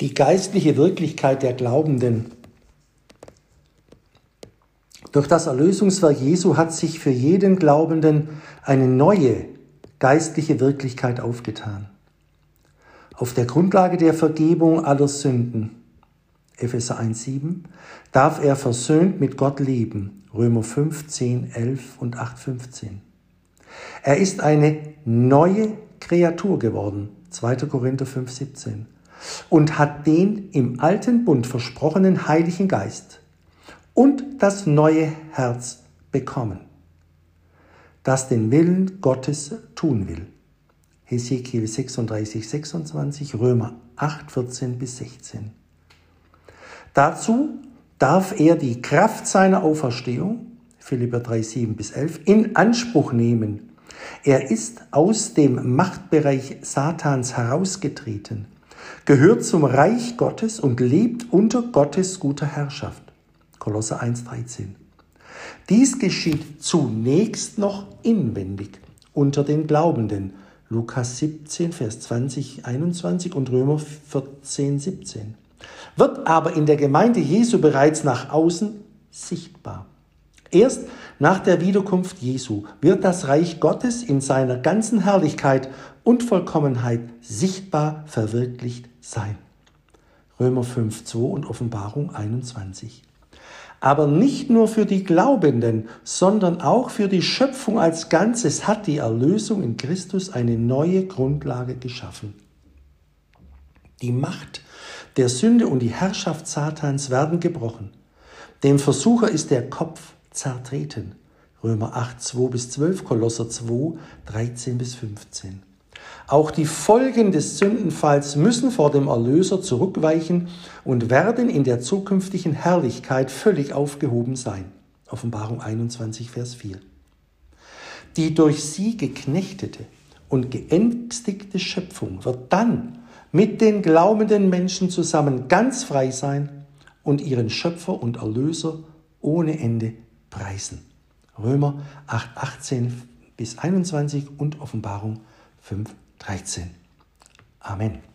die geistliche Wirklichkeit der Glaubenden. Durch das Erlösungswerk Jesu hat sich für jeden Glaubenden eine neue geistliche Wirklichkeit aufgetan. Auf der Grundlage der Vergebung aller Sünden, Epheser 1,7, darf er versöhnt mit Gott leben, Römer 5, 10, 11 und 8, 15. Er ist eine neue Kreatur geworden, 2. Korinther 5, 17, und hat den im alten Bund versprochenen Heiligen Geist und das neue Herz bekommen, das den Willen Gottes tun will. Hesekiel 36, 26, Römer 8, 14 bis 16. Dazu darf er die Kraft seiner Auferstehung, Philipper 3, 7 bis 11, in Anspruch nehmen. Er ist aus dem Machtbereich Satans herausgetreten, gehört zum Reich Gottes und lebt unter Gottes guter Herrschaft. Kolosser 1, 13. Dies geschieht zunächst noch inwendig unter den Glaubenden, Lukas 17, Vers 20, 21 und Römer 14, 17. Wird aber in der Gemeinde Jesu bereits nach außen sichtbar. Erst nach der Wiederkunft Jesu wird das Reich Gottes in seiner ganzen Herrlichkeit und Vollkommenheit sichtbar verwirklicht sein. Römer 5, 2 und Offenbarung 21 aber nicht nur für die Glaubenden, sondern auch für die Schöpfung als Ganzes hat die Erlösung in Christus eine neue Grundlage geschaffen. Die Macht der Sünde und die Herrschaft Satans werden gebrochen. Dem Versucher ist der Kopf zertreten. Römer 8, 2 bis 12, Kolosser 2, 13 bis 15. Auch die Folgen des Sündenfalls müssen vor dem Erlöser zurückweichen und werden in der zukünftigen Herrlichkeit völlig aufgehoben sein. Offenbarung 21, Vers 4. Die durch sie geknechtete und geängstigte Schöpfung wird dann mit den glaubenden Menschen zusammen ganz frei sein und ihren Schöpfer und Erlöser ohne Ende preisen. Römer 8, 18 bis 21 und Offenbarung 5, 13. Amen.